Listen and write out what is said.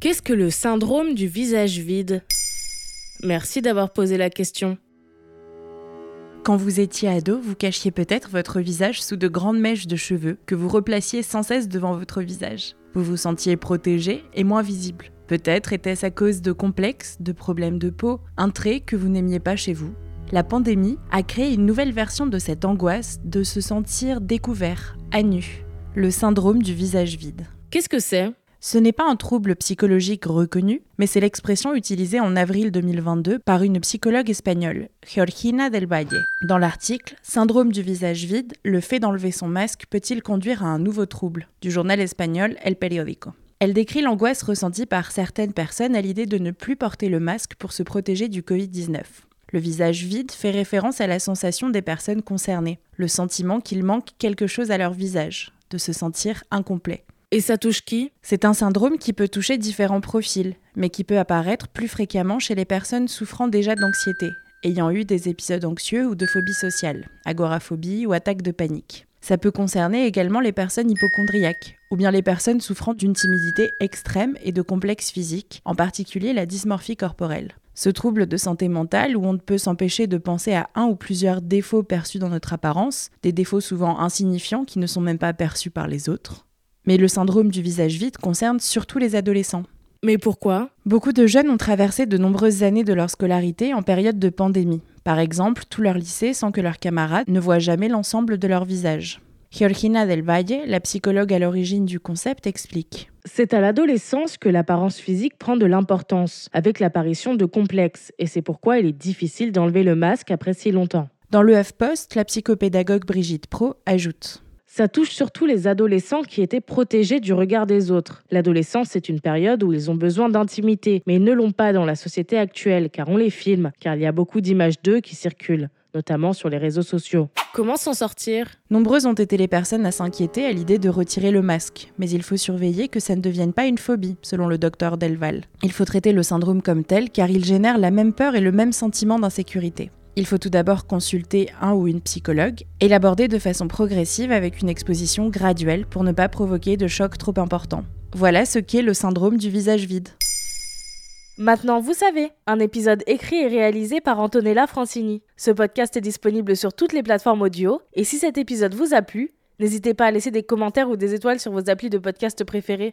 Qu'est-ce que le syndrome du visage vide? Merci d'avoir posé la question. Quand vous étiez ado, vous cachiez peut-être votre visage sous de grandes mèches de cheveux que vous replaciez sans cesse devant votre visage. Vous vous sentiez protégé et moins visible. Peut-être était-ce à cause de complexes, de problèmes de peau, un trait que vous n'aimiez pas chez vous. La pandémie a créé une nouvelle version de cette angoisse de se sentir découvert, à nu. Le syndrome du visage vide. Qu'est-ce que c'est? Ce n'est pas un trouble psychologique reconnu, mais c'est l'expression utilisée en avril 2022 par une psychologue espagnole, Georgina del Valle. Dans l'article Syndrome du visage vide, le fait d'enlever son masque peut-il conduire à un nouveau trouble? Du journal espagnol El Periódico. Elle décrit l'angoisse ressentie par certaines personnes à l'idée de ne plus porter le masque pour se protéger du Covid-19. Le visage vide fait référence à la sensation des personnes concernées, le sentiment qu'il manque quelque chose à leur visage, de se sentir incomplet. Et ça touche qui? C'est un syndrome qui peut toucher différents profils, mais qui peut apparaître plus fréquemment chez les personnes souffrant déjà d'anxiété, ayant eu des épisodes anxieux ou de phobie sociale, agoraphobie ou attaque de panique. Ça peut concerner également les personnes hypochondriaques, ou bien les personnes souffrant d'une timidité extrême et de complexes physiques, en particulier la dysmorphie corporelle. Ce trouble de santé mentale où on ne peut s'empêcher de penser à un ou plusieurs défauts perçus dans notre apparence, des défauts souvent insignifiants qui ne sont même pas perçus par les autres. Mais le syndrome du visage vide concerne surtout les adolescents. Mais pourquoi? Beaucoup de jeunes ont traversé de nombreuses années de leur scolarité en période de pandémie. Par exemple, tout leur lycée sans que leurs camarades ne voient jamais l'ensemble de leur visage. Georgina Del Valle, la psychologue à l'origine du concept, explique. C'est à l'adolescence que l'apparence physique prend de l'importance, avec l'apparition de complexes, et c'est pourquoi il est difficile d'enlever le masque après si longtemps. Dans le HuffPost, la psychopédagogue Brigitte Pro ajoute ça touche surtout les adolescents qui étaient protégés du regard des autres. L'adolescence, c'est une période où ils ont besoin d'intimité, mais ils ne l'ont pas dans la société actuelle, car on les filme, car il y a beaucoup d'images d'eux qui circulent notamment sur les réseaux sociaux. Comment s'en sortir? Nombreuses ont été les personnes à s'inquiéter à l'idée de retirer le masque, mais il faut surveiller que ça ne devienne pas une phobie, selon le docteur Delval. Il faut traiter le syndrome comme tel car il génère la même peur et le même sentiment d'insécurité. Il faut tout d'abord consulter un ou une psychologue et l'aborder de façon progressive avec une exposition graduelle pour ne pas provoquer de choc trop important. Voilà ce qu'est le syndrome du visage vide. Maintenant, vous savez, un épisode écrit et réalisé par Antonella Francini. Ce podcast est disponible sur toutes les plateformes audio, et si cet épisode vous a plu, n'hésitez pas à laisser des commentaires ou des étoiles sur vos applis de podcast préférés.